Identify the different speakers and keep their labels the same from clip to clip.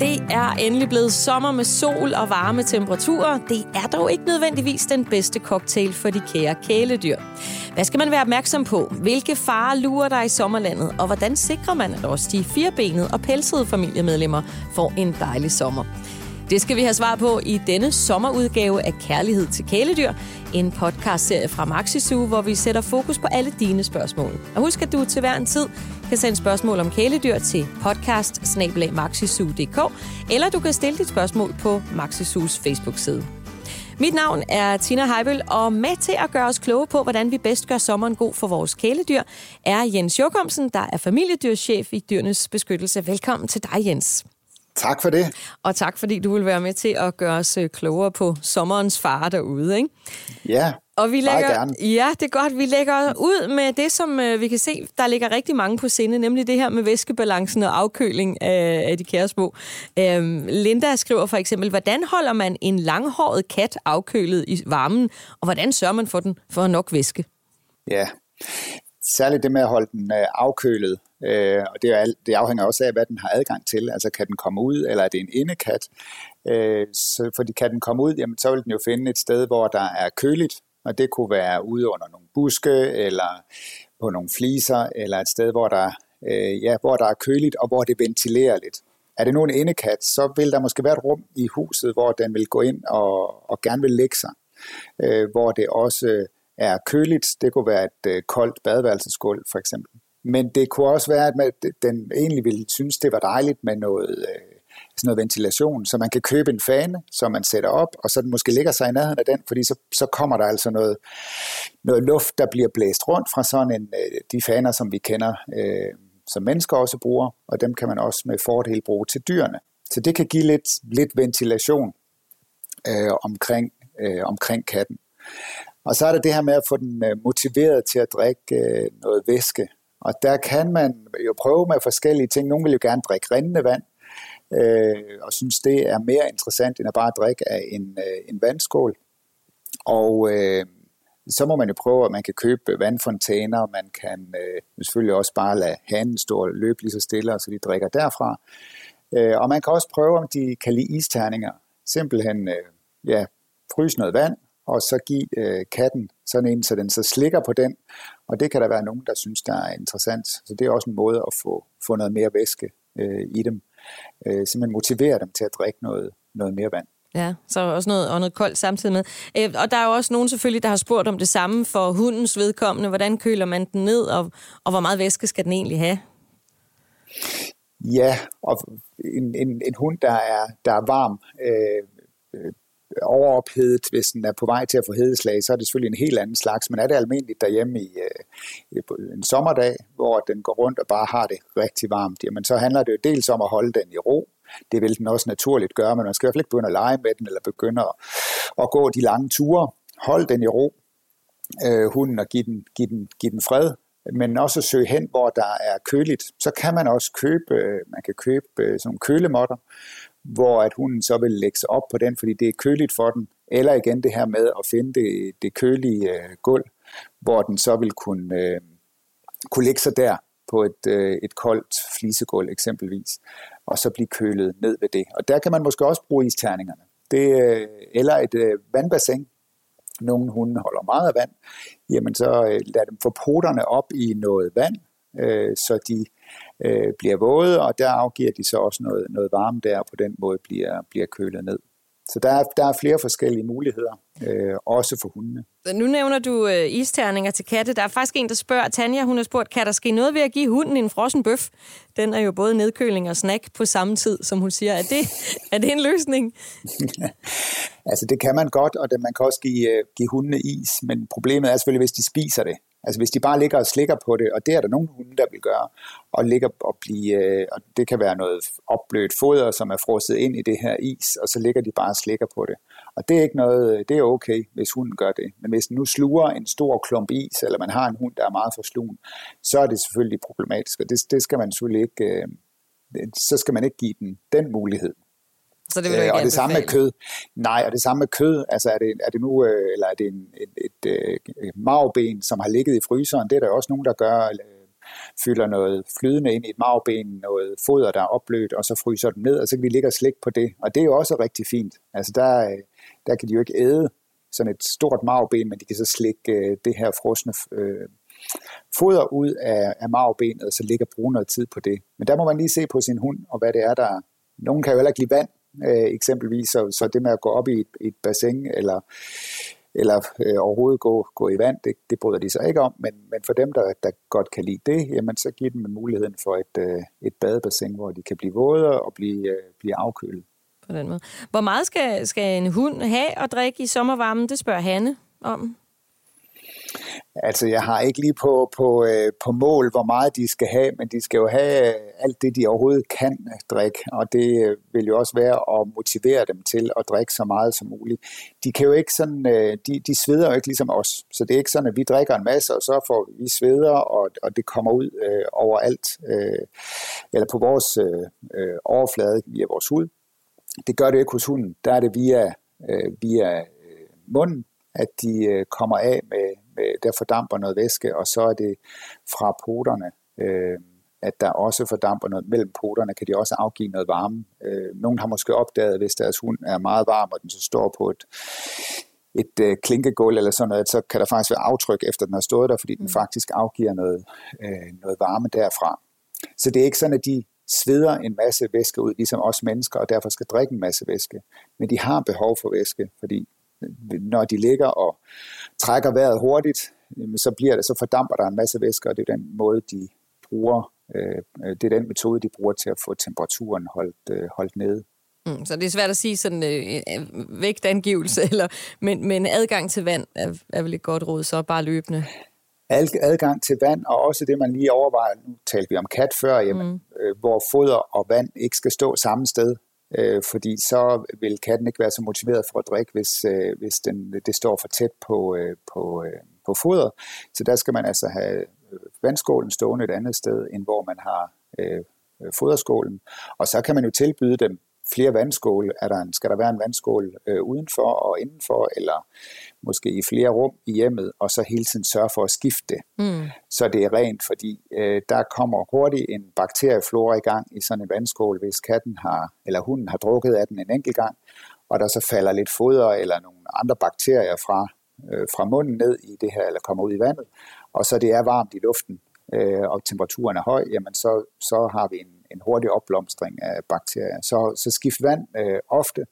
Speaker 1: Det er endelig blevet sommer med sol og varme temperaturer. Det er dog ikke nødvendigvis den bedste cocktail for de kære kæledyr. Hvad skal man være opmærksom på? Hvilke farer lurer der i sommerlandet? Og hvordan sikrer man, at også de firebenede og pelsede familiemedlemmer får en dejlig sommer? Det skal vi have svar på i denne sommerudgave af Kærlighed til kæledyr, en podcastserie fra Maxisu, hvor vi sætter fokus på alle dine spørgsmål. Og husk, at du til hver en tid kan sende spørgsmål om kæledyr til podcast eller du kan stille dit spørgsmål på Maxisus Facebook-side. Mit navn er Tina Heibel, og med til at gøre os kloge på, hvordan vi bedst gør sommeren god for vores kæledyr, er Jens Jokomsen, der er familiedyrschef i Dyrenes Beskyttelse. Velkommen til dig, Jens.
Speaker 2: Tak for det.
Speaker 1: Og tak fordi du vil være med til at gøre os øh, klogere på sommerens fare derude. Ikke?
Speaker 2: Ja,
Speaker 1: og vi lægger,
Speaker 2: gerne.
Speaker 1: Ja, det er godt. Vi lægger ud med det, som øh, vi kan se, der ligger rigtig mange på sinde, nemlig det her med væskebalancen og afkøling af, af de kære små. Øhm, Linda skriver for eksempel, hvordan holder man en langhåret kat afkølet i varmen, og hvordan sørger man for den for nok væske?
Speaker 2: Ja, særligt det med at holde den øh, afkølet, øh, og det, er, det afhænger også af, hvad den har adgang til. Altså kan den komme ud, eller er det en indekat? Øh, så fordi kan den komme ud, jamen, så vil den jo finde et sted, hvor der er køligt, og det kunne være ude under nogle buske, eller på nogle fliser, eller et sted, hvor der, øh, ja, hvor der er køligt, og hvor det ventilerer lidt. Er det nu en indekat, så vil der måske være et rum i huset, hvor den vil gå ind og, og gerne vil lægge sig. Øh, hvor det også er køligt. Det kunne være et øh, koldt badeværelsesgulv for eksempel. Men det kunne også være, at den egentlig ville synes, det var dejligt med noget, øh, sådan noget ventilation, så man kan købe en fane, som man sætter op, og så den måske ligger sig i nærheden af den, fordi så, så kommer der altså noget, noget luft, der bliver blæst rundt fra sådan en, øh, de faner, som vi kender, øh, som mennesker også bruger, og dem kan man også med fordel bruge til dyrene. Så det kan give lidt, lidt ventilation øh, omkring, øh, omkring katten. Og så er der det her med at få den øh, motiveret til at drikke øh, noget væske. Og der kan man jo prøve med forskellige ting. Nogle vil jo gerne drikke rindende vand, øh, og synes, det er mere interessant end at bare drikke af en, øh, en vandskål. Og øh, så må man jo prøve, at man kan købe vandfontæner, man kan øh, selvfølgelig også bare lade hanen stå og løbe lige så stille, så de drikker derfra. Øh, og man kan også prøve, om de kan lide isterninger. Simpelthen øh, ja, fryse noget vand, og så give øh, katten sådan en, så den så slikker på den. Og det kan der være nogen, der synes, der er interessant. Så det er også en måde at få, få noget mere væske øh, i dem. Øh, simpelthen motivere dem til at drikke noget, noget mere vand.
Speaker 1: Ja, så også noget, og noget koldt samtidig med. Øh, og der er jo også nogen selvfølgelig, der har spurgt om det samme for hundens vedkommende. Hvordan køler man den ned, og, og hvor meget væske skal den egentlig have?
Speaker 2: Ja, og en, en, en hund, der er, der er varm, øh, øh overophedet, hvis den er på vej til at få hedeslag, så er det selvfølgelig en helt anden slags. Men er det almindeligt derhjemme i, øh, en sommerdag, hvor den går rundt og bare har det rigtig varmt, jamen så handler det jo dels om at holde den i ro. Det vil den også naturligt gøre, men man skal i hvert fald ikke begynde at lege med den, eller begynde at, at gå de lange ture. Hold den i ro, øh, hunden, og give den, give, den, give den fred men også søge hen, hvor der er køligt. Så kan man også købe, øh, man kan købe øh, sådan nogle kølemotter, hvor at hunden så vil lægge sig op på den, fordi det er køligt for den. Eller igen det her med at finde det, det kølige øh, gulv, hvor den så vil kunne, øh, kunne lægge sig der på et, øh, et koldt flisegulv eksempelvis, og så blive kølet ned ved det. Og der kan man måske også bruge isterningerne. Det, øh, eller et øh, vandbassin. Nogle hunde holder meget af vand. Jamen så øh, lad dem få poterne op i noget vand, øh, så de øh, bliver våde, og der afgiver de så også noget, noget varme der, og på den måde bliver, bliver kølet ned. Så der er, der er flere forskellige muligheder, øh, også for hundene.
Speaker 1: Nu nævner du øh, isterninger til katte. Der er faktisk en, der spørger, Tanja, hun har spurgt, kan der ske noget ved at give hunden en frossen bøf? Den er jo både nedkøling og snack på samme tid, som hun siger. Er det, er det en løsning?
Speaker 2: altså det kan man godt, og det, man kan også give, øh, give hundene is, men problemet er selvfølgelig, hvis de spiser det. Altså hvis de bare ligger og slikker på det, og det er der nogle hunde, der vil gøre, og ligger og blive, øh, og det kan være noget opblødt foder, som er frosset ind i det her is, og så ligger de bare og slikker på det. Og det er ikke noget, øh, det er okay, hvis hunden gør det. Men hvis den nu sluger en stor klump is, eller man har en hund, der er meget for slugen, så er det selvfølgelig problematisk, og det, det skal man selvfølgelig ikke, øh, så skal man ikke give den den mulighed.
Speaker 1: Så det vil du ikke
Speaker 2: øh, og det samme med kød. Nej, og det samme med kød. Altså er det, er det nu, øh, eller er det en, et, et, et, et magben, som har ligget i fryseren? Det er der også nogen, der gør. fylder noget flydende ind i et magben, noget foder, der er opblødt, og så fryser dem ned, og så kan de ligge og slikke på det. Og det er jo også rigtig fint. Altså der, der kan de jo ikke æde sådan et stort magben, men de kan så slikke øh, det her frosne øh, foder ud af, af magbenet, og så ligger bruge noget tid på det. Men der må man lige se på sin hund, og hvad det er, der... Nogen kan jo heller ikke lide vand, øh, eksempelvis, så, så det med at gå op i et, et bassin, eller, eller øh, overhovedet gå, gå i vand, det, det bryder de sig ikke om, men, men for dem, der, der godt kan lide det, jamen så giver dem muligheden for et, øh, et badebassin, hvor de kan blive våde og blive, øh, blive afkølet.
Speaker 1: På den måde. Hvor meget skal, skal en hund have at drikke i sommervarmen? Det spørger Hanne om.
Speaker 2: Altså, jeg har ikke lige på, på, øh, på mål, hvor meget de skal have, men de skal jo have øh, alt det, de overhovedet kan øh, drikke, og det øh, vil jo også være at motivere dem til at drikke så meget som muligt. De kan jo ikke sådan, de, de sveder jo ikke ligesom os, så det er ikke sådan, at vi drikker en masse, og så får vi sveder, og, og det kommer ud øh, overalt, øh, eller på vores øh, overflade via vores hud. Det gør det ikke hos hunden, der er det via, øh, via munden, at de øh, kommer af med, der fordamper noget væske, og så er det fra poterne, øh, at der også fordamper noget mellem poterne, kan de også afgive noget varme. Øh, nogen har måske opdaget, hvis deres hund er meget varm, og den så står på et, et øh, klinkegulv eller sådan noget, så kan der faktisk være aftryk efter den har stået der, fordi den mm. faktisk afgiver noget, øh, noget varme derfra. Så det er ikke sådan, at de sveder en masse væske ud, ligesom os mennesker, og derfor skal drikke en masse væske. Men de har behov for væske, fordi når de ligger og trækker vejret hurtigt, så bliver det, så fordamper der en masse væske, og det er den måde, de bruger, øh, det er den metode, de bruger til at få temperaturen holdt, øh, holdt nede.
Speaker 1: Mm, så det er svært at sige sådan øh, øh vægtangivelse, eller, men, men adgang til vand er, er vel et godt råd, så bare løbende?
Speaker 2: Adgang til vand, og også det, man lige overvejer, nu talte vi om kat før, jamen, mm. øh, hvor foder og vand ikke skal stå samme sted øh, fordi så vil katten ikke være så motiveret for at drikke, hvis, øh, hvis den, det står for tæt på, øh, på, øh, på foder. Så der skal man altså have øh, vandskålen stående et andet sted, end hvor man har øh, foderskålen. Og så kan man jo tilbyde dem flere vandskåle? Er der en, skal der være en vandskål øh, udenfor og indenfor, eller måske i flere rum i hjemmet, og så hele tiden sørge for at skifte det, mm. så det er rent, fordi øh, der kommer hurtigt en bakterieflora i gang i sådan en vandskål, hvis katten har, eller hunden har drukket af den en enkelt gang, og der så falder lidt foder eller nogle andre bakterier fra, øh, fra munden ned i det her, eller kommer ud i vandet, og så det er varmt i luften, øh, og temperaturen er høj, jamen så, så har vi en en hurtig opblomstring af bakterier. Så, så skift vand øh, ofte,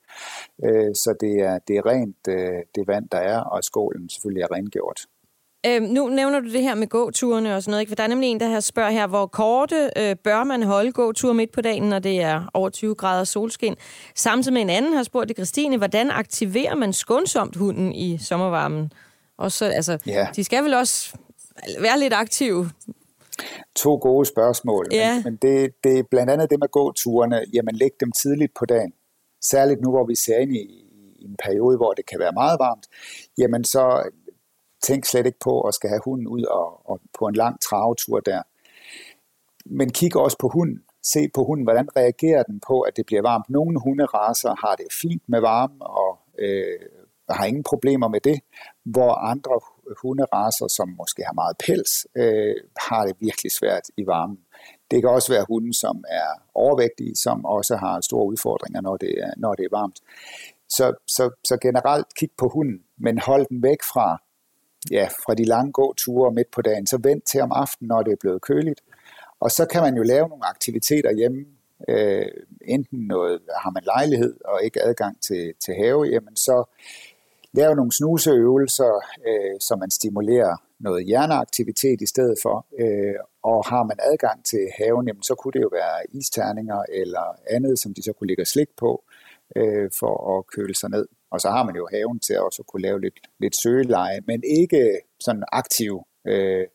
Speaker 2: øh, så det er, det er rent øh, det vand, der er, og skålen selvfølgelig er rengjort.
Speaker 1: Øhm, nu nævner du det her med gåturene og sådan noget, ikke? for der er nemlig en, der her spørger her, hvor korte øh, bør man holde gåture midt på dagen, når det er over 20 grader solskin. Samtidig med en anden har spurgt det Christine, hvordan aktiverer man skånsomt hunden i sommervarmen? Og så, altså, ja. de skal vel også være lidt aktive
Speaker 2: To gode spørgsmål, ja. men, men det, det er blandt andet det med gåturene, jamen læg dem tidligt på dagen. Særligt nu, hvor vi ser ind i, i en periode, hvor det kan være meget varmt, jamen så tænk slet ikke på at skal have hunden ud og, og på en lang travetur der. Men kig også på hunden. Se på hunden, hvordan reagerer den på, at det bliver varmt. Nogle hunderaser har det fint med varme og øh, har ingen problemer med det, hvor andre hunderaser, som måske har meget pels, øh, har det virkelig svært i varmen. Det kan også være hunde, som er overvægtige, som også har store udfordringer, når det er, når det er varmt. Så, så, så generelt kig på hunden, men hold den væk fra, ja, fra de lange gåture midt på dagen. Så vent til om aftenen, når det er blevet køligt. Og så kan man jo lave nogle aktiviteter hjemme. Øh, enten noget, har man lejlighed og ikke adgang til, til have, jamen så lave nogle snuseøvelser, øh, så man stimulerer noget hjerneaktivitet i stedet for. Øh, og har man adgang til haven, jamen, så kunne det jo være isterninger eller andet, som de så kunne ligge og slik på øh, for at køle sig ned. Og så har man jo haven til at også kunne lave lidt, lidt søgeleje, men ikke sådan aktiv øh,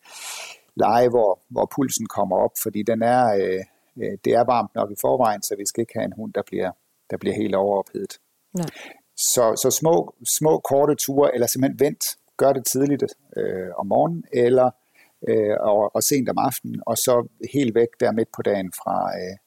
Speaker 2: leje, hvor, hvor pulsen kommer op, fordi den er, øh, øh det er varmt nok i forvejen, så vi skal ikke have en hund, der bliver, der bliver helt overophedet. Nej. Så, så små, små korte ture, eller simpelthen vent, gør det tidligt øh, om morgenen, eller øh, og, og sent om aftenen, og så helt væk der midt på dagen fra, øh,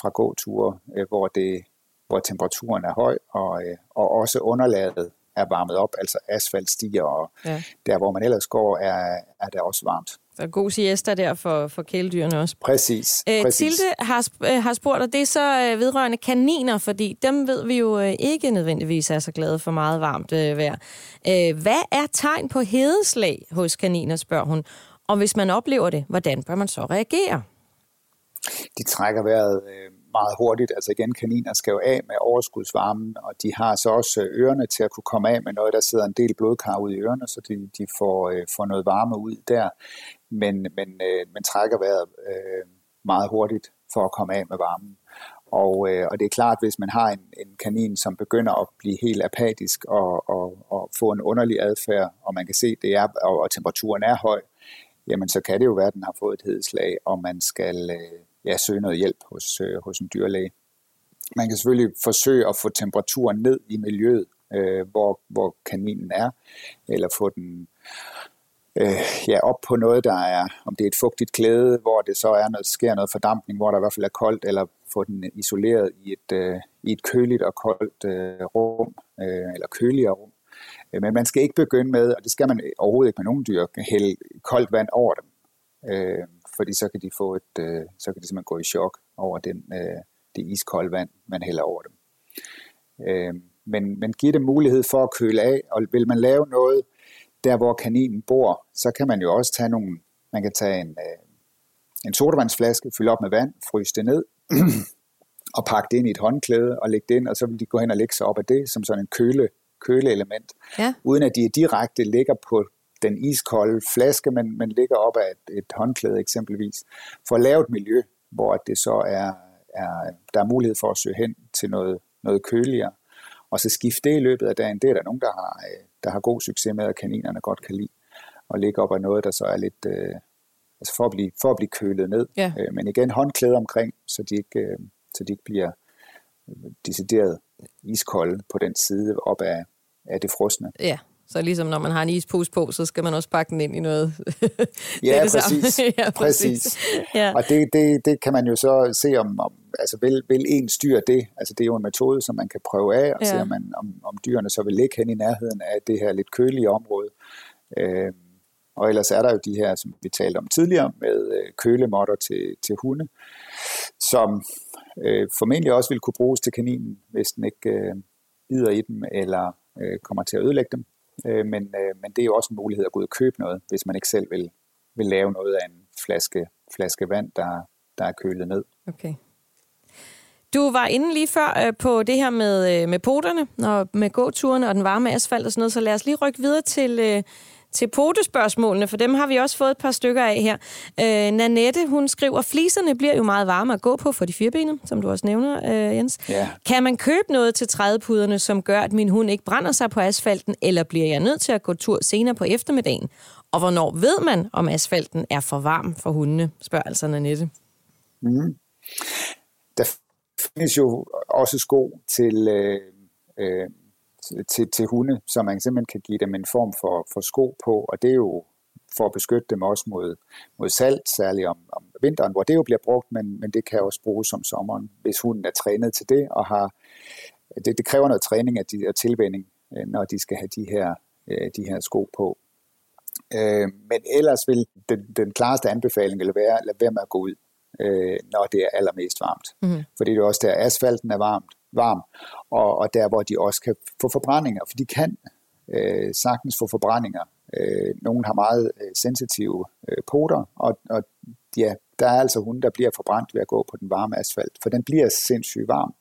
Speaker 2: fra gåture, øh, hvor, det, hvor temperaturen er høj, og, øh, og også underlaget er varmet op, altså asfalt stiger, og ja. der hvor man ellers går, er, er det også varmt.
Speaker 1: Er god siesta der for, for kæledyrene også.
Speaker 2: Præcis. Æ, præcis.
Speaker 1: Tilde har, har spurgt, og det er så vedrørende kaniner, fordi dem ved vi jo ikke nødvendigvis er så glade for meget varmt vejr. Æ, hvad er tegn på hedeslag hos kaniner, spørger hun. Og hvis man oplever det, hvordan bør man så reagere?
Speaker 2: De trækker vejret meget hurtigt. Altså igen, kaniner skal jo af med overskudsvarmen, og de har så også øh, ørerne til at kunne komme af med noget. Der sidder en del blodkar ud i ørerne, så de, de får, øh, får noget varme ud der. Men, men øh, man trækker vejret øh, meget hurtigt for at komme af med varmen. Og, øh, og det er klart, hvis man har en, en kanin, som begynder at blive helt apatisk og, og, og få en underlig adfærd, og man kan se, det er, og, og temperaturen er høj, jamen så kan det jo være, at den har fået et hedeslag, og man skal, øh, ja, søge noget hjælp hos, øh, hos en dyrlæge. Man kan selvfølgelig forsøge at få temperaturen ned i miljøet, øh, hvor, hvor kaninen er, eller få den øh, ja, op på noget, der er, om det er et fugtigt klæde, hvor det så er noget, sker noget fordampning, hvor der i hvert fald er koldt, eller få den isoleret i et, øh, i et køligt og koldt øh, rum, øh, eller køligere rum. Øh, men man skal ikke begynde med, og det skal man overhovedet ikke med nogen dyr, hælde koldt vand over dem. Øh, fordi så kan de få et, øh, så kan de simpelthen gå i chok over den, øh, det iskolde vand, man hælder over dem. Øh, men, men giv dem mulighed for at køle af, og vil man lave noget der, hvor kaninen bor, så kan man jo også tage nogle, man kan tage en, øh, en sodavandsflaske, fylde op med vand, fryse det ned, og pakke det ind i et håndklæde og lægge det ind, og så vil de gå hen og lægge sig op af det som sådan en køle, køleelement, ja. uden at de direkte ligger på den iskolde flaske, men, men ligger op af et, et håndklæde eksempelvis, for at lave et miljø, hvor det så er, er, der er mulighed for at søge hen til noget, noget køligere, og så skifte det i løbet af dagen. Det er der nogen, der har, øh, der har god succes med, at kaninerne godt kan lide, og ligge op af noget, der så er lidt, øh, altså for at blive, for at blive kølet ned. Ja. Øh, men igen håndklæde omkring, så de ikke, øh, så de ikke bliver decideret iskolde på den side op af, af det frosne.
Speaker 1: Ja, så ligesom når man har en ispose på, så skal man også pakke den ind i noget.
Speaker 2: ja, det præcis. ja, præcis. præcis. ja. Og det, det, det kan man jo så se, om, om altså vil, vil en styr det. Altså det er jo en metode, som man kan prøve af, og ja. se om, man, om, om dyrene så vil ligge hen i nærheden af det her lidt kølige område. Øh, og ellers er der jo de her, som vi talte om tidligere, med øh, kølemotter til, til hunde, som øh, formentlig også vil kunne bruges til kaninen, hvis den ikke øh, bider i dem, eller øh, kommer til at ødelægge dem. Øh, men, øh, men det er jo også en mulighed at gå ud og købe noget, hvis man ikke selv vil, vil lave noget af en flaske, flaske vand, der, der er kølet ned.
Speaker 1: Okay. Du var inde lige før øh, på det her med, øh, med poterne og med gåturene og den varme asfalt og sådan noget, så lad os lige rykke videre til, øh, til potespørgsmålene, for dem har vi også fået et par stykker af her. Øh, Nanette, hun skriver, fliserne bliver jo meget varme at gå på for de firebenede, som du også nævner, øh, Jens. Ja. Kan man købe noget til trædepuderne, som gør, at min hund ikke brænder sig på asfalten, eller bliver jeg nødt til at gå tur senere på eftermiddagen? Og hvornår ved man, om asfalten er for varm for hundene, spørger altså Nanette.
Speaker 2: Mm. Der findes jo også sko til øh, øh, til, til hunde, så man simpelthen kan give dem en form for, for sko på, og det er jo for at beskytte dem også mod, mod salt, særligt om, om vinteren, hvor det jo bliver brugt, men, men det kan også bruges om sommeren, hvis hunden er trænet til det, og har, det, det kræver noget træning af, de, af tilvænding, øh, når de skal have de her, øh, de her sko på. Øh, men ellers vil den, den klareste anbefaling vil være, lad være med at gå ud, når det er allermest varmt. Mm. Fordi det er også der, asfalten er varmt, varm, og, og der hvor de også kan få forbrændinger, for de kan øh, sagtens få forbrændinger. Øh, nogle har meget øh, sensitive øh, poter, og, og ja, der er altså hunde, der bliver forbrændt ved at gå på den varme asfalt, for den bliver sindssygt varm.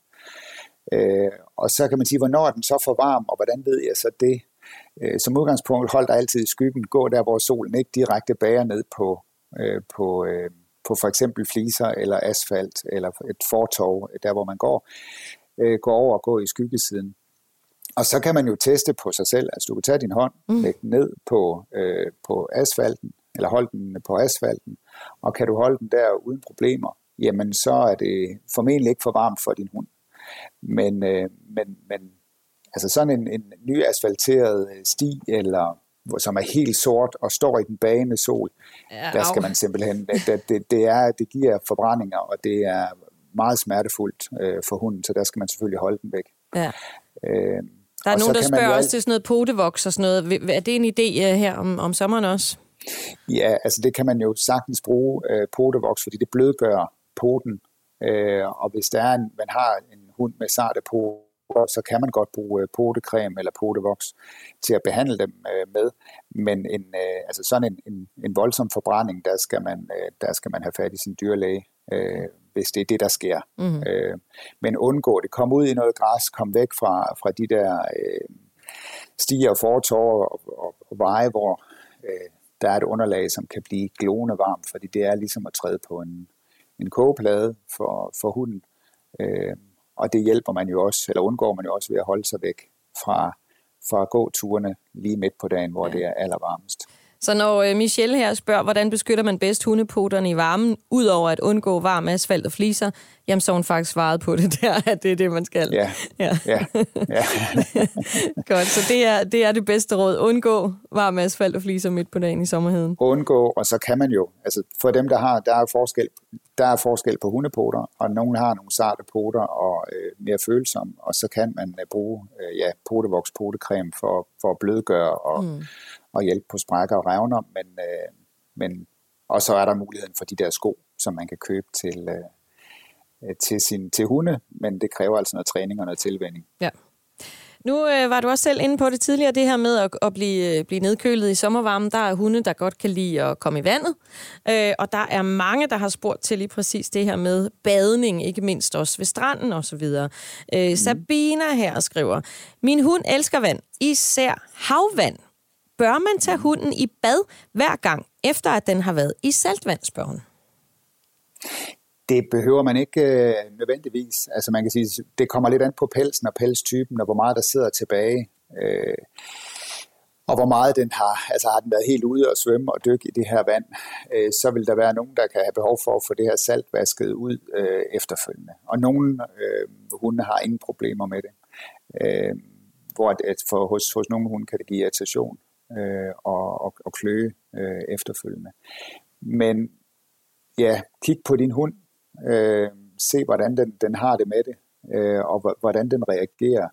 Speaker 2: Øh, og så kan man sige, hvornår er den så for varm, og hvordan ved jeg så det? Øh, som udgangspunkt hold dig altid i skyggen, gå der, hvor solen ikke direkte bærer ned på, øh, på, øh, på for eksempel fliser eller asfalt eller et fortov, der hvor man går øh, gå over og gå i skyggesiden. Og så kan man jo teste på sig selv. Altså du kan tage din hånd, mm. lægge den ned på, øh, på asfalten, eller holde den på asfalten, og kan du holde den der uden problemer, jamen så er det formentlig ikke for varmt for din hund. Men, øh, men, men altså sådan en, en ny asfalteret øh, sti, eller som er helt sort og står i den bagende sol, ja, der skal man simpelthen, det, det, det, er, det giver forbrændinger, og det er meget smertefuldt øh, for hunden, så der skal man selvfølgelig holde den væk. Ja.
Speaker 1: Øh, der er nogen, der spørger også til sådan noget potevoks og sådan noget. Er det en idé uh, her om, om sommeren også?
Speaker 2: Ja, altså det kan man jo sagtens bruge øh, potevoks, fordi det blødgør poten. Øh, og hvis der er en, man har en hund med sarte poter, så kan man godt bruge øh, potecreme eller potevoks til at behandle dem øh, med. Men en, øh, altså sådan en, en, en voldsom forbrænding, der skal, man, øh, der skal man have fat i sin dyrlæge, øh, hvis det er det, der sker. Mm. Øh, men undgå det. Kom ud i noget græs, kom væk fra, fra de der øh, stiger og fortår og, og, og veje, hvor øh, der er et underlag, som kan blive glående varmt, fordi det er ligesom at træde på en, en kogeplade for, for hunden. Øh, og det hjælper man jo også, eller undgår man jo også ved at holde sig væk fra, fra gåturene lige midt på dagen, hvor ja. det er allervarmest.
Speaker 1: Så når øh, Michelle her spørger, hvordan beskytter man bedst hundepoterne i varmen, udover at undgå varm asfalt og fliser, jamen så hun faktisk svaret på det der, at det er det, man skal.
Speaker 2: Ja, ja. ja. ja.
Speaker 1: Godt, så det er, det er det bedste råd. Undgå varm asfalt og fliser midt på dagen i sommerheden.
Speaker 2: Undgå, og så kan man jo, altså for dem, der har, der er forskel, der er forskel på hundepoter, og nogen har nogle sarte poter og øh, mere følsomme, og så kan man øh, bruge øh, ja, potevoks, potecreme for, for at blødgøre og, mm og hjælpe på sprækker og revner, men, øh, men og så er der muligheden for de der sko, som man kan købe til, øh, til, sin, til hunde, men det kræver altså noget træning og noget tilvænding.
Speaker 1: Ja. Nu øh, var du også selv inde på det tidligere, det her med at, at blive, øh, blive nedkølet i sommervarmen. Der er hunde, der godt kan lide at komme i vandet, øh, og der er mange, der har spurgt til lige præcis det her med badning, ikke mindst også ved stranden osv. Øh, mm. Sabina her skriver, min hund elsker vand, især havvand. Bør man tage hunden i bad hver gang, efter at den har været i saltvand, spørger hun?
Speaker 2: Det behøver man ikke øh, nødvendigvis. Altså man kan sige, det kommer lidt an på pelsen og pelstypen, og hvor meget der sidder tilbage. Øh, og hvor meget den har, altså har den været helt ude og svømme og dykke i det her vand, øh, så vil der være nogen, der kan have behov for at få det her salt vasket ud øh, efterfølgende. Og nogle øh, hunde har ingen problemer med det. Øh, hvor at for, hos, hos nogle hunde kan det give irritation øh, og, og, og kløe øh, efterfølgende. Men ja, kig på din hund. Øh, se, hvordan den, den har det med det, øh, og hvordan den reagerer.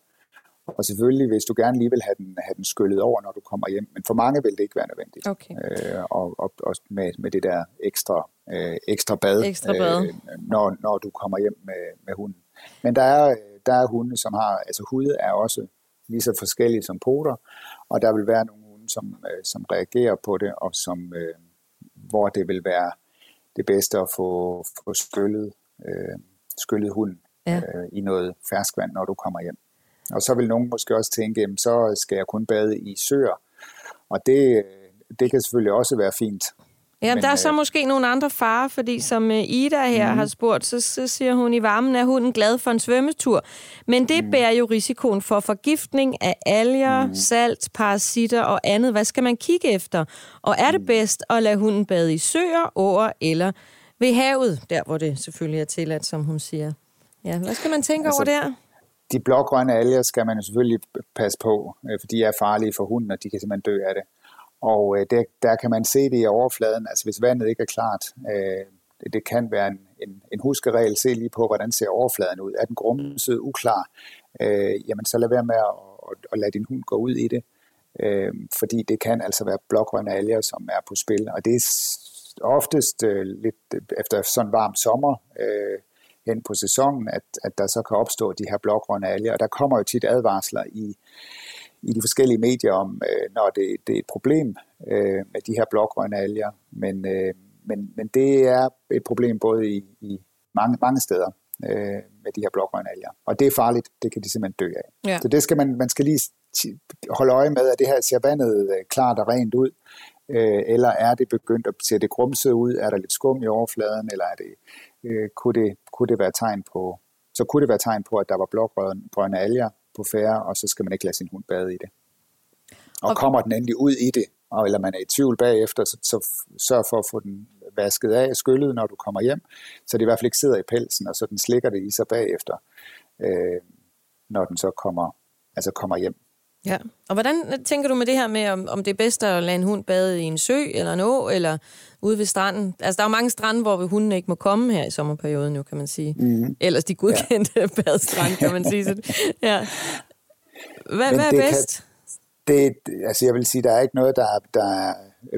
Speaker 2: Og selvfølgelig, hvis du gerne lige vil have den, have den skyllet over, når du kommer hjem. Men for mange vil det ikke være nødvendigt.
Speaker 1: Okay.
Speaker 2: Øh, og, og, og med, med det der ekstra, øh, ekstra bad,
Speaker 1: ekstra bad. Øh,
Speaker 2: når, når du kommer hjem med, med hunden. Men der er, der er hunde, som har, altså hud er også lige så forskellige som poter, og der vil være nogle som, øh, som reagerer på det, og som, øh, hvor det vil være det bedste at få, få skyllet, øh, skyllet hunden ja. øh, i noget ferskvand, når du kommer hjem. Og så vil nogen måske også tænke, jamen, så skal jeg kun bade i søer, og det, det kan selvfølgelig også være fint.
Speaker 1: Ja, men, der er så øh, måske nogle andre farer, fordi som øh, Ida her mm. har spurgt, så, så siger hun, i varmen er hunden glad for en svømmetur. Men det mm. bærer jo risikoen for forgiftning af alger, mm. salt, parasitter og andet. Hvad skal man kigge efter? Og er det mm. bedst at lade hunden bade i søer, åer eller ved havet, der hvor det selvfølgelig er tilladt, som hun siger. Ja, hvad skal man tænke altså, over der?
Speaker 2: De blågrønne alger skal man jo selvfølgelig passe på, øh, for de er farlige for hunden, og de kan simpelthen dø af det. Og øh, der, der kan man se det i overfladen, altså hvis vandet ikke er klart. Øh, det, det kan være en, en, en huskeregel. Se lige på, hvordan ser overfladen ud. Er den grumset uklar, øh, jamen så lad være med at, at, at lade din hund gå ud i det. Øh, fordi det kan altså være blågrønne alger, som er på spil. Og det er oftest øh, lidt øh, efter sådan en varm sommer, øh, hen på sæsonen, at, at der så kan opstå de her blågrønne alger. Og der kommer jo tit advarsler i, i de forskellige medier om, øh, når det, det er et problem øh, med de her blågrønne alger. Men, øh, men, men det er et problem både i, i mange, mange steder øh, med de her blågrønne alger. Og det er farligt, det kan de simpelthen dø af. Ja. Så det skal man, man skal lige holde øje med, at det her ser vandet øh, klart og rent ud, øh, eller er det begyndt at se det grumset ud, er der lidt skum i overfladen, eller er det, øh, kunne, det, kunne det være tegn på, så kunne det være tegn på, at der var blågrønne alger, på færre, og så skal man ikke lade sin hund bade i det. Og okay. kommer den endelig ud i det, og eller man er i tvivl bagefter, så, så sørg for at få den vasket af, skyllet, når du kommer hjem, så det i hvert fald ikke sidder i pelsen, og så den slikker det i sig bagefter, øh, når den så kommer, altså kommer hjem.
Speaker 1: Ja, og hvordan tænker du med det her med, om, om det er bedst at lade en hund bade i en sø eller en å, eller ude ved stranden? Altså, der er jo mange strande, hvor hunden ikke må komme her i sommerperioden, nu kan man sige. Mm. Ellers de godkendte ja. badestrand, kan man sige. ja. Hvad, hvad er bedst?
Speaker 2: Kan, det, altså jeg vil sige, der er ikke noget, der, der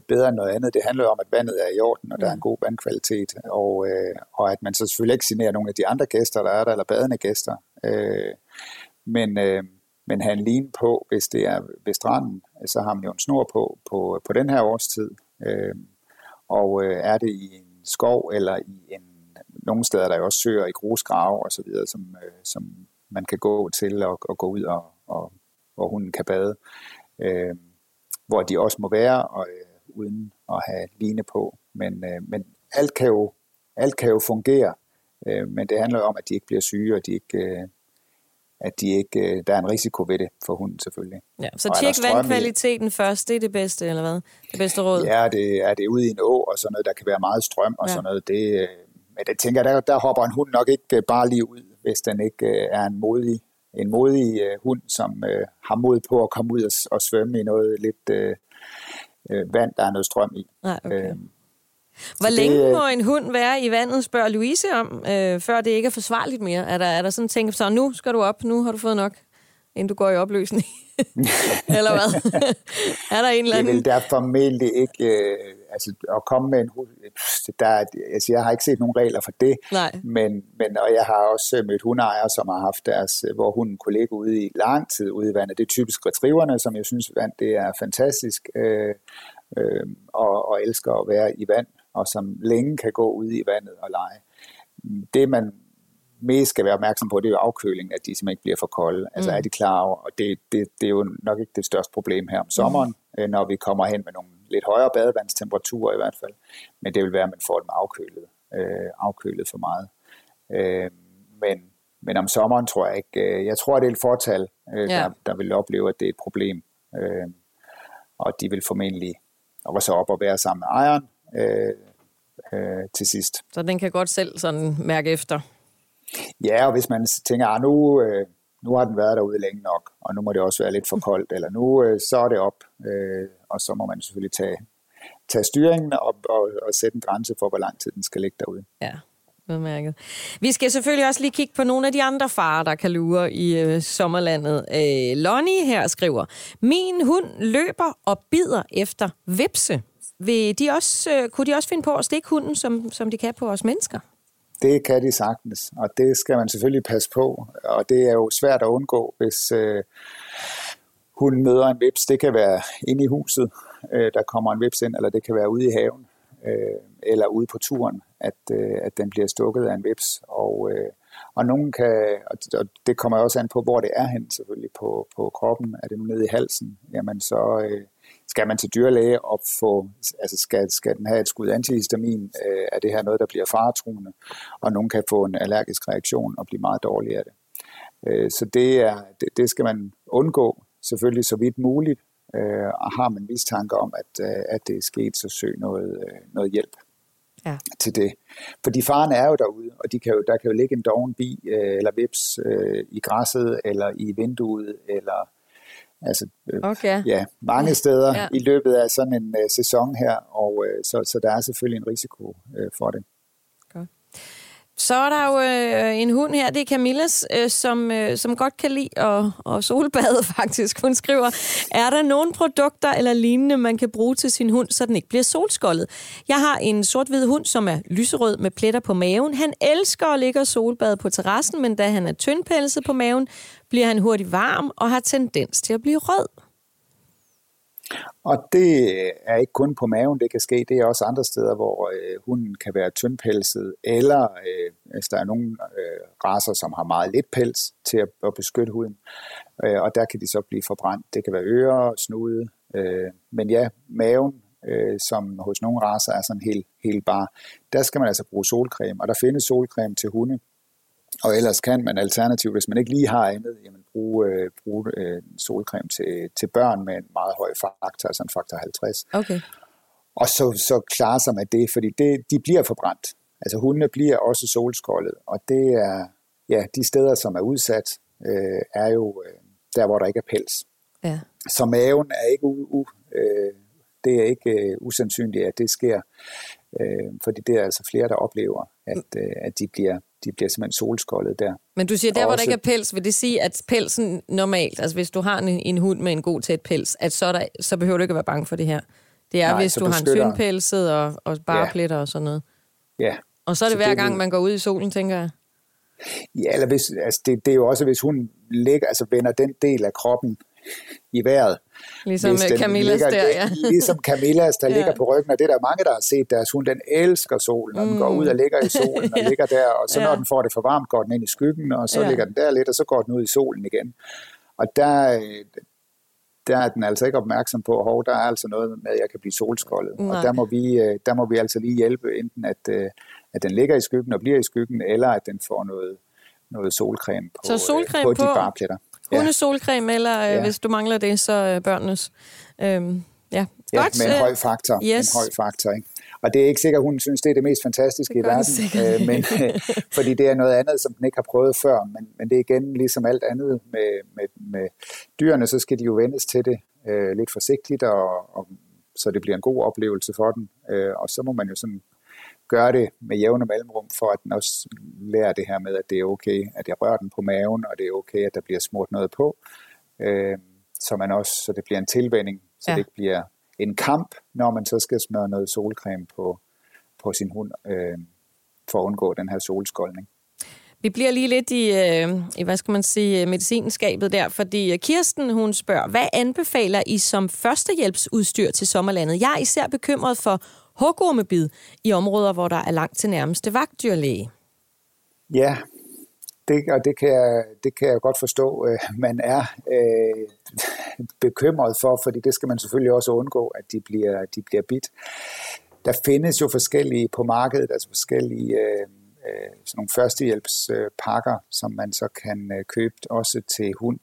Speaker 2: bedre end noget andet. Det handler om, at vandet er i orden, og der er en god vandkvalitet, og, øh, og at man så selvfølgelig ikke generer nogle af de andre gæster, der er der, eller badende gæster. Øh, men, øh, men have en line på, hvis det er ved stranden, så har man jo en snor på på, på den her årstid. Øh, og øh, er det i en skov eller i en nogle steder der er også søer i grusgrave og så videre, som, øh, som man kan gå til og, og gå ud og, og hvor hunden kan bade. Øh, hvor de også må være, og, øh, uden at have line på. Men, øh, men alt, kan jo, alt kan jo fungere, øh, men det handler om, at de ikke bliver syge, og de ikke, øh, at de ikke, øh, der er en risiko ved det for hunden selvfølgelig.
Speaker 1: Ja, så tjek vandkvaliteten i, først, det er det bedste, eller hvad? Det bedste råd?
Speaker 2: Ja, det, er det ude i en å og sådan noget, der kan være meget strøm og ja. sådan noget, det, øh, men det tænker der, der hopper en hund nok ikke øh, bare lige ud, hvis den ikke øh, er en modig, en modig hund, som uh, har mod på at komme ud og, og svømme i noget lidt uh, vand, der er noget strøm i.
Speaker 1: Nej, okay. uh, Hvor længe det, må en hund være i vandet, spørger Louise om, uh, før det ikke er forsvarligt mere? Er der, er der sådan tænkt, så nu skal du op, nu har du fået nok, inden du går i opløsning? eller hvad? er der en eller anden?
Speaker 2: Det vil der formentlig ikke, øh, altså at komme med en hund, der, altså jeg har ikke set nogen regler for det,
Speaker 1: Nej.
Speaker 2: Men, men og jeg har også mødt hundeejere, som har haft deres, hvor hunden kunne ligge ude i lang tid ude i vandet. Det er typisk retrieverne, som jeg synes, vand det er fantastisk, øh, øh, og, og elsker at være i vand, og som længe kan gå ud i vandet og lege. Det man mest skal være opmærksom på, det er jo afkøling, at de simpelthen ikke bliver for kolde. Altså mm. er de klar over, og det, det, det er jo nok ikke det største problem her om sommeren, mm. når vi kommer hen med nogle lidt højere badevandstemperaturer i hvert fald. Men det vil være, at man får dem afkølet, øh, afkølet for meget. Øh, men, men om sommeren tror jeg ikke, øh, jeg tror, det er et fortal, øh, ja. der, der vil opleve, at det er et problem. Øh, og de vil formentlig og så op og være sammen med ejeren øh, øh, til sidst.
Speaker 1: Så den kan godt selv sådan mærke efter?
Speaker 2: Ja, og hvis man tænker, at ah, nu, øh, nu har den været derude længe nok, og nu må det også være lidt for koldt, eller nu øh, så er det op, øh, og så må man selvfølgelig tage, tage styringen og, og, og sætte en grænse for, hvor lang tid den skal ligge derude.
Speaker 1: Ja, udmærket. Vi skal selvfølgelig også lige kigge på nogle af de andre farer, der kan lure i øh, sommerlandet. Øh, Lonnie her skriver, min hund løber og bider efter vipse. Vil de også, øh, kunne de også finde på at stikke hunden, som, som de kan på os mennesker?
Speaker 2: Det kan de sagtens, og det skal man selvfølgelig passe på, og det er jo svært at undgå, hvis øh, hunden møder en vips. Det kan være inde i huset, øh, der kommer en vips ind, eller det kan være ude i haven, øh, eller ude på turen, at, øh, at den bliver stukket af en vips. Og, øh, og nogen kan, og det kommer også an på, hvor det er hen selvfølgelig på, på kroppen. Er det nu nede i halsen, jamen så... Øh, skal man til dyrlæge og få, altså skal, skal den have et skud antihistamin, øh, er det her noget, der bliver faretruende, og nogen kan få en allergisk reaktion og blive meget dårlig af det. Øh, så det, er, det, det skal man undgå, selvfølgelig så vidt muligt, øh, og har man mistanke om, at, øh, at det er sket, så søg noget, øh, noget hjælp ja. til det. Fordi faren er jo derude, og de kan jo, der kan jo ligge en doven bi øh, eller vips øh, i græsset, eller i vinduet, eller Altså,
Speaker 1: øh, okay.
Speaker 2: ja, mange steder ja. i løbet af sådan en uh, sæson her, og uh, så, så der er selvfølgelig en risiko uh, for det.
Speaker 1: Godt. Så er der jo øh, en hund her, det er Camillas, øh, som, øh, som godt kan lide at, at solbade faktisk. Hun skriver, er der nogle produkter eller lignende, man kan bruge til sin hund, så den ikke bliver solskoldet? Jeg har en sort-hvid hund, som er lyserød med pletter på maven. Han elsker at ligge og solbade på terrassen, men da han er tyndpelset på maven, bliver han hurtigt varm og har tendens til at blive rød.
Speaker 2: Og det er ikke kun på maven, det kan ske. Det er også andre steder, hvor øh, hunden kan være tyndpelset, eller øh, hvis der er nogle øh, raser, som har meget lidt pels til at, at beskytte huden. Øh, og der kan de så blive forbrændt. Det kan være ører, snude. Øh, men ja, maven, øh, som hos nogle raser er sådan helt, helt bare, der skal man altså bruge solcreme. Og der findes solcreme til hunde, og ellers kan man alternativt, hvis man ikke lige har andet, jamen bruge, øh, bruge øh, solcreme til, til børn med en meget høj faktor, altså en faktor 50.
Speaker 1: Okay.
Speaker 2: Og så, så klarer sig med det, fordi det, de bliver forbrændt. Altså hundene bliver også solskoldet, og det er, ja, de steder, som er udsat, øh, er jo øh, der, hvor der ikke er pels.
Speaker 1: Ja.
Speaker 2: Så maven er ikke u, u, øh, det er ikke øh, usandsynligt, at det sker, øh, fordi det er altså flere, der oplever, at, øh, at de bliver de bliver simpelthen solskoldet der.
Speaker 1: Men du siger, der hvor også, der ikke er pels, vil det sige, at pelsen normalt, altså hvis du har en, en hund med en god tæt pels, at så, der, så behøver du ikke at være bange for det her Det er, Nej, hvis du har en tyndpelset og, og barepletter ja. og sådan noget.
Speaker 2: Ja.
Speaker 1: Og så er det så hver det, gang, man går ud i solen, tænker jeg.
Speaker 2: Ja, eller hvis, altså det, det er jo også, hvis hun ligger, altså vender den del af kroppen i vejret.
Speaker 1: Ligesom Camillas ligger, der, ja.
Speaker 2: Ligesom Camillas, der ja. ligger på ryggen, og det er der mange, der har set deres hund, den elsker solen, og mm. den går ud og ligger i solen, og ja. ligger der, og så ja. når den får det for varmt, går den ind i skyggen, og så ja. ligger den der lidt, og så går den ud i solen igen. Og der, der er den altså ikke opmærksom på, at der er altså noget med, at jeg kan blive solskoldet. Nej. Og der må, vi, øh, der må vi altså lige hjælpe, enten at, øh, at den ligger i skyggen og bliver i skyggen, eller at den får noget, noget solcreme på,
Speaker 1: så solcreme
Speaker 2: på, på de barpletter.
Speaker 1: Hundesolcreme, eller øh, ja. hvis du mangler det, så øh, børnenes. Øhm, ja.
Speaker 2: ja, Godt. med en høj faktor. Yes. En høj faktor, ikke? Og det er ikke sikkert, at hun synes, det er det mest fantastiske i verden, øh, men, øh, fordi det er noget andet, som den ikke har prøvet før. Men, men det er igen ligesom alt andet med, med, med dyrene, så skal de jo vendes til det øh, lidt forsigtigt, og, og, så det bliver en god oplevelse for den. Øh, og så må man jo sådan gøre det med jævne mellemrum, for at den også lærer det her med, at det er okay, at jeg rører den på maven, og det er okay, at der bliver smurt noget på, øh, så, man også, så det bliver en tilvænding, så ja. det ikke bliver en kamp, når man så skal smøre noget solcreme på, på sin hund, øh, for at undgå den her solskoldning.
Speaker 1: Vi bliver lige lidt i, øh, i hvad skal man sige, medicinskabet der, fordi Kirsten, hun spørger, hvad anbefaler I som førstehjælpsudstyr til sommerlandet? Jeg er især bekymret for hugormebid i områder, hvor der er langt til nærmeste vagtdyrlæge.
Speaker 2: Ja, det, og det kan, jeg, det kan jeg godt forstå, øh, man er øh, bekymret for, fordi det skal man selvfølgelig også undgå, at de bliver, de bliver bidt. Der findes jo forskellige på markedet, altså forskellige øh, øh, sådan nogle førstehjælpspakker, som man så kan øh, købe også til hund.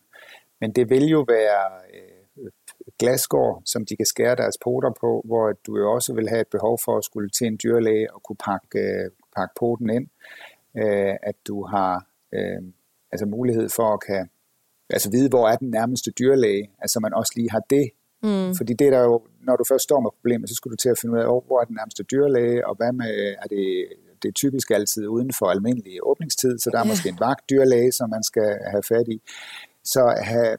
Speaker 2: Men det vil jo være øh, glasgård, som de kan skære deres poter på, hvor du jo også vil have et behov for at skulle til en dyrlæge og kunne pakke, øh, pakke poten ind. Øh, at du har øh, altså mulighed for at kan altså vide, hvor er den nærmeste dyrlæge, altså man også lige har det. Mm. Fordi det er der jo, når du først står med problemet, så skal du til at finde ud af, hvor er den nærmeste dyrlæge, og hvad med, er det, det er typisk altid uden for almindelig åbningstid, så der er måske en vagtdyrlæge, som man skal have fat i. Så have,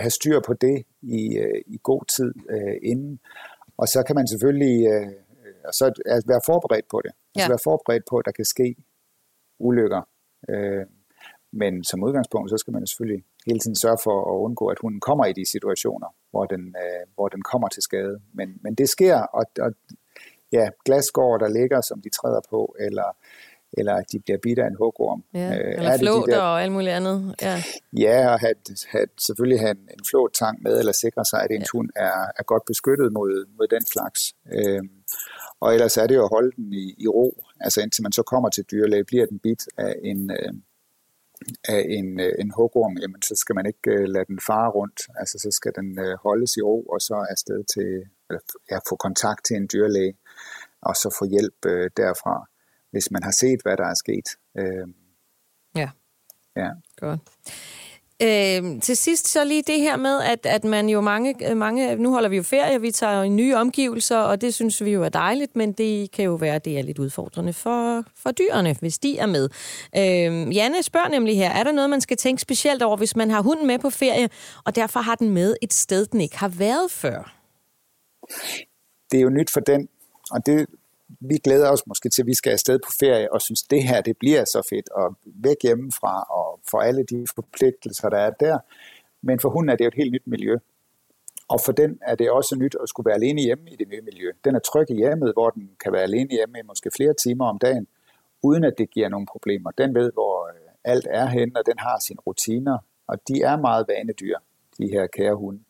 Speaker 2: have styr på det i, øh, i god tid øh, inden. Og så kan man selvfølgelig øh, og så altså være forberedt på det. Altså ja. Altså være forberedt på, at der kan ske ulykker. Øh, men som udgangspunkt, så skal man selvfølgelig hele tiden sørge for at undgå, at hunden kommer i de situationer, hvor den, øh, hvor den kommer til skade. Men, men det sker, og, og ja, glasgård, der ligger, som de træder på, eller eller at de bliver bidt af en hugorm.
Speaker 1: Ja, øh, eller flåter de og alt muligt andet. Ja,
Speaker 2: ja og have, have, selvfølgelig have en, en flåtang med, eller sikre sig, at ens ja. hund er, er godt beskyttet mod, mod den slags. Øh, og ellers er det jo at holde den i, i ro, altså indtil man så kommer til dyrlæge, bliver den bidt af en, øh, af en, øh, en hugorm, jamen så skal man ikke øh, lade den fare rundt, altså så skal den øh, holdes i ro, og så afsted til, eller, ja, få kontakt til en dyrlæge, og så få hjælp øh, derfra, hvis man har set, hvad der er sket. Øh,
Speaker 1: ja.
Speaker 2: Ja.
Speaker 1: Godt. Øh, til sidst så lige det her med, at, at man jo mange, mange, nu holder vi jo ferie, vi tager jo nye omgivelser, og det synes vi jo er dejligt, men det kan jo være, at det er lidt udfordrende for, for dyrene, hvis de er med. Øh, Janne spørger nemlig her, er der noget, man skal tænke specielt over, hvis man har hunden med på ferie, og derfor har den med et sted, den ikke har været før?
Speaker 2: Det er jo nyt for den, og det vi glæder os måske til, at vi skal afsted på ferie, og synes, det her det bliver så fedt, og væk hjemmefra, og for alle de forpligtelser, der er der. Men for hunden er det jo et helt nyt miljø. Og for den er det også nyt at skulle være alene hjemme i det nye miljø. Den er tryg i hjemmet, hvor den kan være alene hjemme i måske flere timer om dagen, uden at det giver nogen problemer. Den ved, hvor øh, alt er henne, og den har sine rutiner, og de er meget vanedyr, de her kære hunde.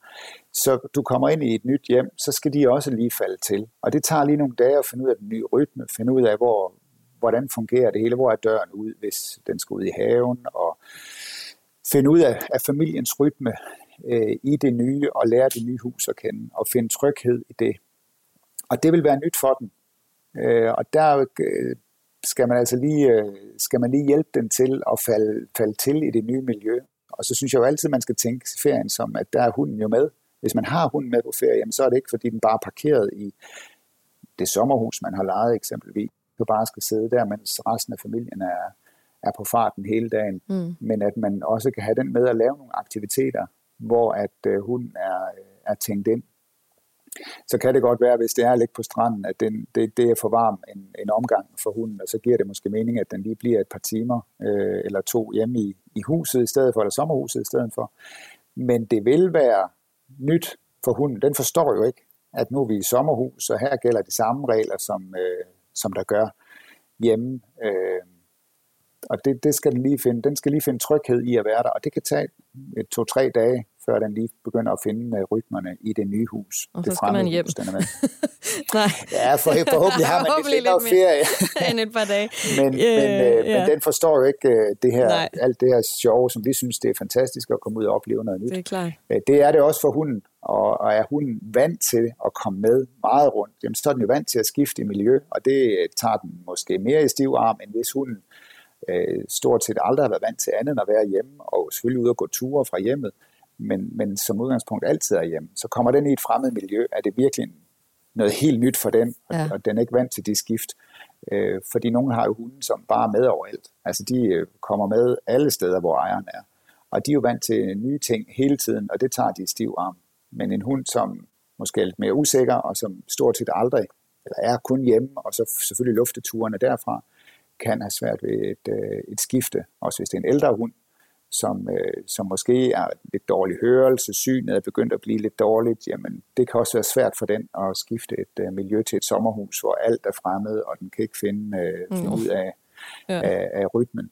Speaker 2: Så du kommer ind i et nyt hjem, så skal de også lige falde til. Og det tager lige nogle dage at finde ud af den nye rytme, finde ud af, hvor, hvordan fungerer det hele, hvor er døren ud, hvis den skal ud i haven, og finde ud af, af familiens rytme øh, i det nye, og lære det nye hus at kende, og finde tryghed i det. Og det vil være nyt for den. Øh, og der øh, skal man altså lige, øh, skal man lige hjælpe den til at falde, falde til i det nye miljø. Og så synes jeg jo altid, man skal tænke ferien som, at der er hunden jo med. Hvis man har hunden med på ferie, jamen, så er det ikke, fordi den bare er parkeret i det sommerhus, man har lejet eksempelvis. Du bare skal sidde der, mens resten af familien er, er på farten hele dagen. Mm. Men at man også kan have den med at lave nogle aktiviteter, hvor at øh, hunden er, er tænkt ind så kan det godt være, hvis det er at ligge på stranden, at den, det, det er for varm en, en omgang for hunden, og så giver det måske mening, at den lige bliver et par timer øh, eller to hjemme i, i huset i stedet for, eller sommerhuset i stedet for. Men det vil være nyt for hunden. Den forstår jo ikke, at nu er vi i sommerhus, og her gælder de samme regler, som, øh, som der gør hjemme. Øh, og det, det skal den lige finde. Den skal lige finde tryghed i at være der, og det kan tage et to-tre dage, før den lige begynder at finde uh, rytmerne i det nye hus.
Speaker 1: Og
Speaker 2: det
Speaker 1: så skal man hjem.
Speaker 2: Hus, den er med.
Speaker 1: Nej.
Speaker 2: Ja, for, forhåbentlig har man
Speaker 1: Forhåbentlig
Speaker 2: lidt længere ferie.
Speaker 1: end et par dage.
Speaker 2: Men,
Speaker 1: Øh,
Speaker 2: men, øh,
Speaker 1: ja.
Speaker 2: men den forstår jo ikke øh, det her,
Speaker 1: Nej.
Speaker 2: alt det her sjove, som vi synes, det er fantastisk at komme ud og opleve noget nyt.
Speaker 1: Det er klart.
Speaker 2: Øh, Det er det også for hunden, og, og er hunden vant til at komme med meget rundt, jamen så er den jo vant til at skifte i miljø, og det øh, tager den måske mere i stiv arm, end hvis hunden øh, stort set aldrig har været vant til andet end at være hjemme, og selvfølgelig ud og gå ture fra hjemmet, men, men som udgangspunkt altid er hjemme. Så kommer den i et fremmed miljø, er det virkelig noget helt nyt for den, og,
Speaker 1: Ja.
Speaker 2: og den er ikke vant til de skift. Øh, fordi nogen har jo hunden, som bare er med overalt. Altså de øh, kommer med alle steder, hvor ejeren er. Og de er jo vant til nye ting hele tiden, og det tager de i stiv arm. Men en hund, som måske er lidt mere usikker, og som stort set aldrig, eller er kun hjemme, og så selvfølgelig lufteturene derfra, kan have svært ved et, øh, et skifte, også hvis det er en ældre hund, som, øh, som måske er lidt dårlig hørelse, synet er begyndt at blive lidt dårligt, jamen det kan også være svært for den at skifte et øh, miljø til et sommerhus, hvor alt er fremmed, og den kan ikke finde, øh, finde ud af,
Speaker 1: ja.
Speaker 2: af, af rytmen.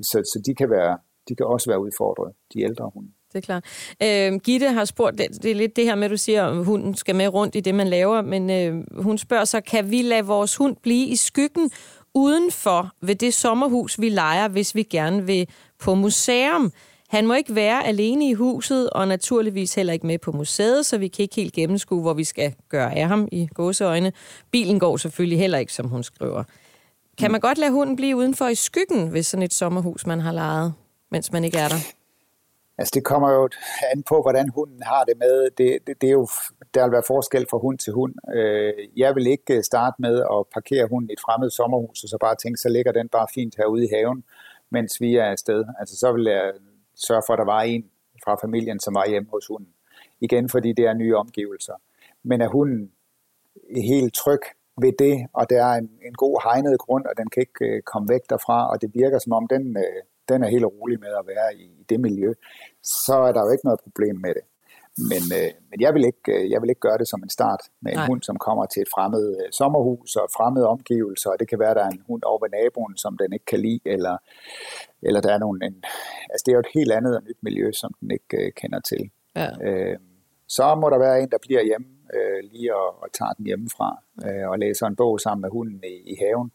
Speaker 2: Så, så de, kan være, de kan også være udfordret, de ældre hunde.
Speaker 1: Det er klart. Øh, Gitte har spurgt, det, det er lidt det her med, at du siger, at hunden skal med rundt i det, man laver, men øh, hun spørger så, kan vi lade vores hund blive i skyggen udenfor ved det sommerhus, vi leger, hvis vi gerne vil på museum? Han må ikke være alene i huset, og naturligvis heller ikke med på museet, så vi kan ikke helt gennemskue, hvor vi skal gøre af ham i gåseøjne. Bilen går selvfølgelig heller ikke, som hun skriver. Kan man godt lade hunden blive udenfor i skyggen hvis sådan et sommerhus, man har lejet, mens man ikke er der?
Speaker 2: Altså det kommer jo an på, hvordan hunden har det med. Det, det, det er jo, der vil være forskel fra hund til hund. Øh, jeg vil ikke øh, starte med at parkere hunden i et fremmed sommerhus, og så bare tænke, så ligger den bare fint herude i haven, mens vi er afsted. Altså så vil jeg sørge for, at der var en fra familien, som var hjemme hos hunden. Igen, fordi det er nye omgivelser. Men er hunden helt tryg ved det, og der er en, en god hegnet grund, og den kan ikke øh, komme væk derfra, og det virker som om, den, øh, den er helt rolig med at være i, i det miljø, så er der jo ikke noget problem med det. Men, øh, men jeg, vil ikke, øh, jeg vil ikke gøre det som en start med en
Speaker 1: Nej.
Speaker 2: Hund, som kommer til et fremmed øh, sommerhus og fremmede omgivelser, og det kan være, at der er en hund over ved naboen, som den ikke kan lide, eller, eller der er nogen, en, altså det er jo et helt andet og nyt miljø, som den ikke øh, kender til.
Speaker 1: Ja.
Speaker 2: Øh, så må der være en, der bliver hjemme øh, lige og, og tager den hjemmefra øh, og læser en bog sammen med hunden i, i haven,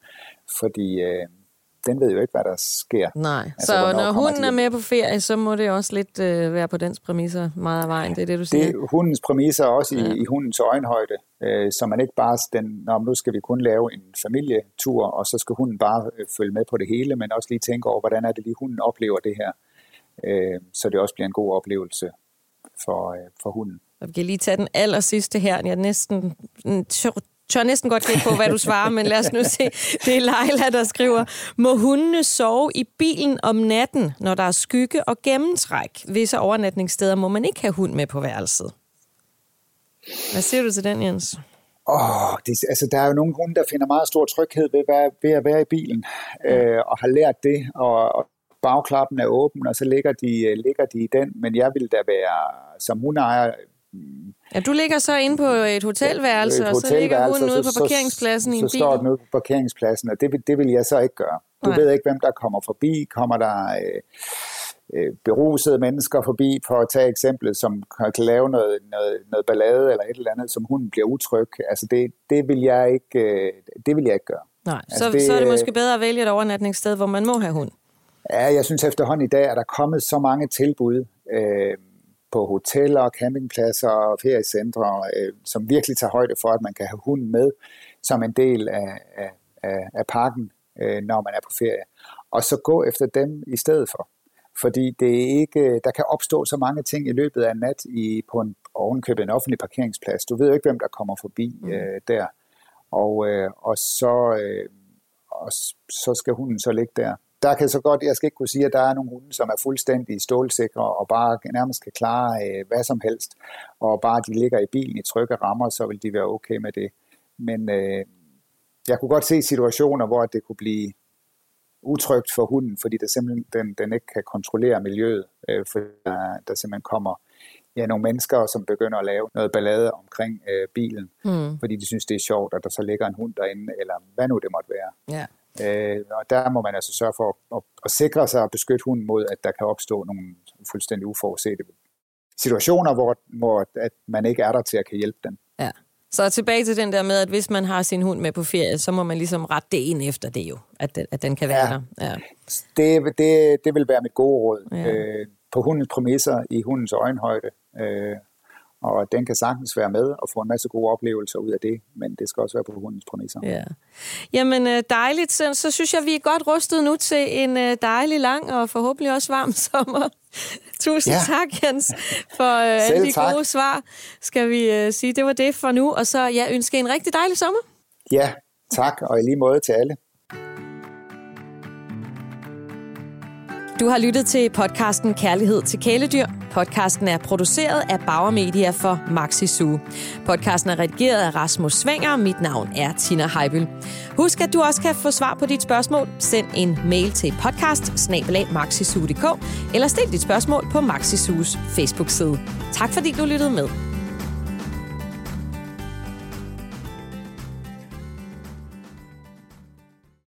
Speaker 2: fordi øh, den ved jo ikke, hvad der sker.
Speaker 1: Nej,
Speaker 2: Altså,
Speaker 1: så når hunden
Speaker 2: de
Speaker 1: er med på ferie, så må det også lidt øh, være på dens præmisser meget af vejen. Det er det, du siger.
Speaker 2: Det er hundens præmisser også i,
Speaker 1: Ja.
Speaker 2: i hundens øjenhøjde, øh, så man ikke bare den, Nå, nu skal vi kun lave en familietur, og så skal hunden bare øh, følge med på det hele, men også lige tænke over, hvordan er det lige, hunden oplever det her, øh, så det også bliver en god oplevelse for, øh, for hunden.
Speaker 1: Og vi kan lige tage den aller sidste her. Jeg er næsten, mm, tør, næsten godt gætte på, hvad du svarer, men lad os nu se. Det er Leila, der skriver, må hundene sove i bilen om natten, når der er skygge og gennemtræk? Visse overnatningssteder må man ikke have hund med på værelset. Hvad siger du til den, Jens?
Speaker 2: Åh, det, altså, der er jo nogle hunde, der finder meget stor tryghed ved, ved, ved at være i bilen, øh, og har lært det, og, og bagklappen er åben, og så ligger de, øh, ligger de i den, men jeg vil da være, som hundeejer,
Speaker 1: Ja, du ligger så inde på et hotelværelse,
Speaker 2: et
Speaker 1: og så ligger hunden ude
Speaker 2: så-
Speaker 1: på parkeringspladsen i en
Speaker 2: så
Speaker 1: bil.
Speaker 2: står den ude på parkeringspladsen, og det, vil- det vil jeg så ikke gøre. Du
Speaker 1: Nej.
Speaker 2: ved ikke, hvem der kommer forbi. Kommer der øh, øh, berusede mennesker forbi, for at tage eksemplet, som kan lave noget, noget, noget ballade eller et eller andet, som hunden bliver utryg. Altså det, det, vil jeg ikke, øh, det vil jeg ikke gøre.
Speaker 1: Nej,
Speaker 2: Altså,
Speaker 1: så,
Speaker 2: det,
Speaker 1: så er det
Speaker 2: øh,
Speaker 1: måske bedre at vælge et overnatningssted, hvor man må have hund.
Speaker 2: Ja, jeg synes efterhånden i dag, er der kommet så mange tilbud øh, på hoteller, campingpladser og feriecentre, øh, som virkelig tager højde for, at man kan have hunden med som en del af, af, af, af pakken, øh, når man er på ferie. Og så gå efter dem i stedet for. Fordi det er ikke, der kan opstå så mange ting i løbet af en nat i, på en ovenkøbet en offentlig parkeringsplads. Du ved jo ikke, hvem der kommer forbi øh, der. Og, øh, og, så, øh, og så skal hunden så ligge der der kan så godt, jeg skal ikke kunne sige, at der er nogle hunde, som er fuldstændig stålsikre og bare nærmest kan klare øh, hvad som helst, og bare de ligger i bilen i trygge rammer, så vil de være okay med det. Men øh, jeg kunne godt se situationer, hvor det kunne blive utrygt for hunden, fordi der simpelthen, den, den ikke kan kontrollere miljøet, øh, for der, der simpelthen kommer ja, nogle mennesker, som begynder at lave noget ballade omkring øh, bilen, mm. fordi de synes, det er sjovt, at der så ligger en hund derinde, eller hvad nu det måtte være.
Speaker 1: Ja.
Speaker 2: Øh, og der må man altså sørge for at, at, at sikre sig og beskytte hunden mod, at der kan opstå nogle fuldstændig uforudsete situationer, hvor, hvor at man ikke er der til at kan hjælpe den.
Speaker 1: Ja. Så tilbage til den der med, at hvis man har sin hund med på ferie, så må man ligesom rette det ind efter det jo, at den, at den kan være ja. der. Ja.
Speaker 2: Det, det, det vil være mit gode råd. Ja. Øh, på hundens præmisser, i hundens øjenhøjde, øh, og den kan sagtens være med og få en masse gode oplevelser ud af det, men det skal også være på hundens præmisser.
Speaker 1: Ja. Jamen øh, dejligt, så, så synes jeg, vi er godt rustet nu til en øh, dejlig lang og forhåbentlig også varm sommer. Tusind ja. tak, Jens, for øh, alle de tak. gode svar, skal vi uh, sige. Det var det for nu, og så ja, ønske en rigtig dejlig sommer.
Speaker 2: Ja, tak, og i lige måde til alle.
Speaker 1: Du har lyttet til podcasten Kærlighed til kæledyr. Podcasten er produceret af Bauer Media for Maxi Zoo. Podcasten er redigeret af Rasmus Svinger. Mit navn er Tina Heibel. Husk, at du også kan få svar på dit spørgsmål. Send en mail til podcast eller stil dit spørgsmål på Maxi Zoos Facebook-side. Tak fordi du lyttede med.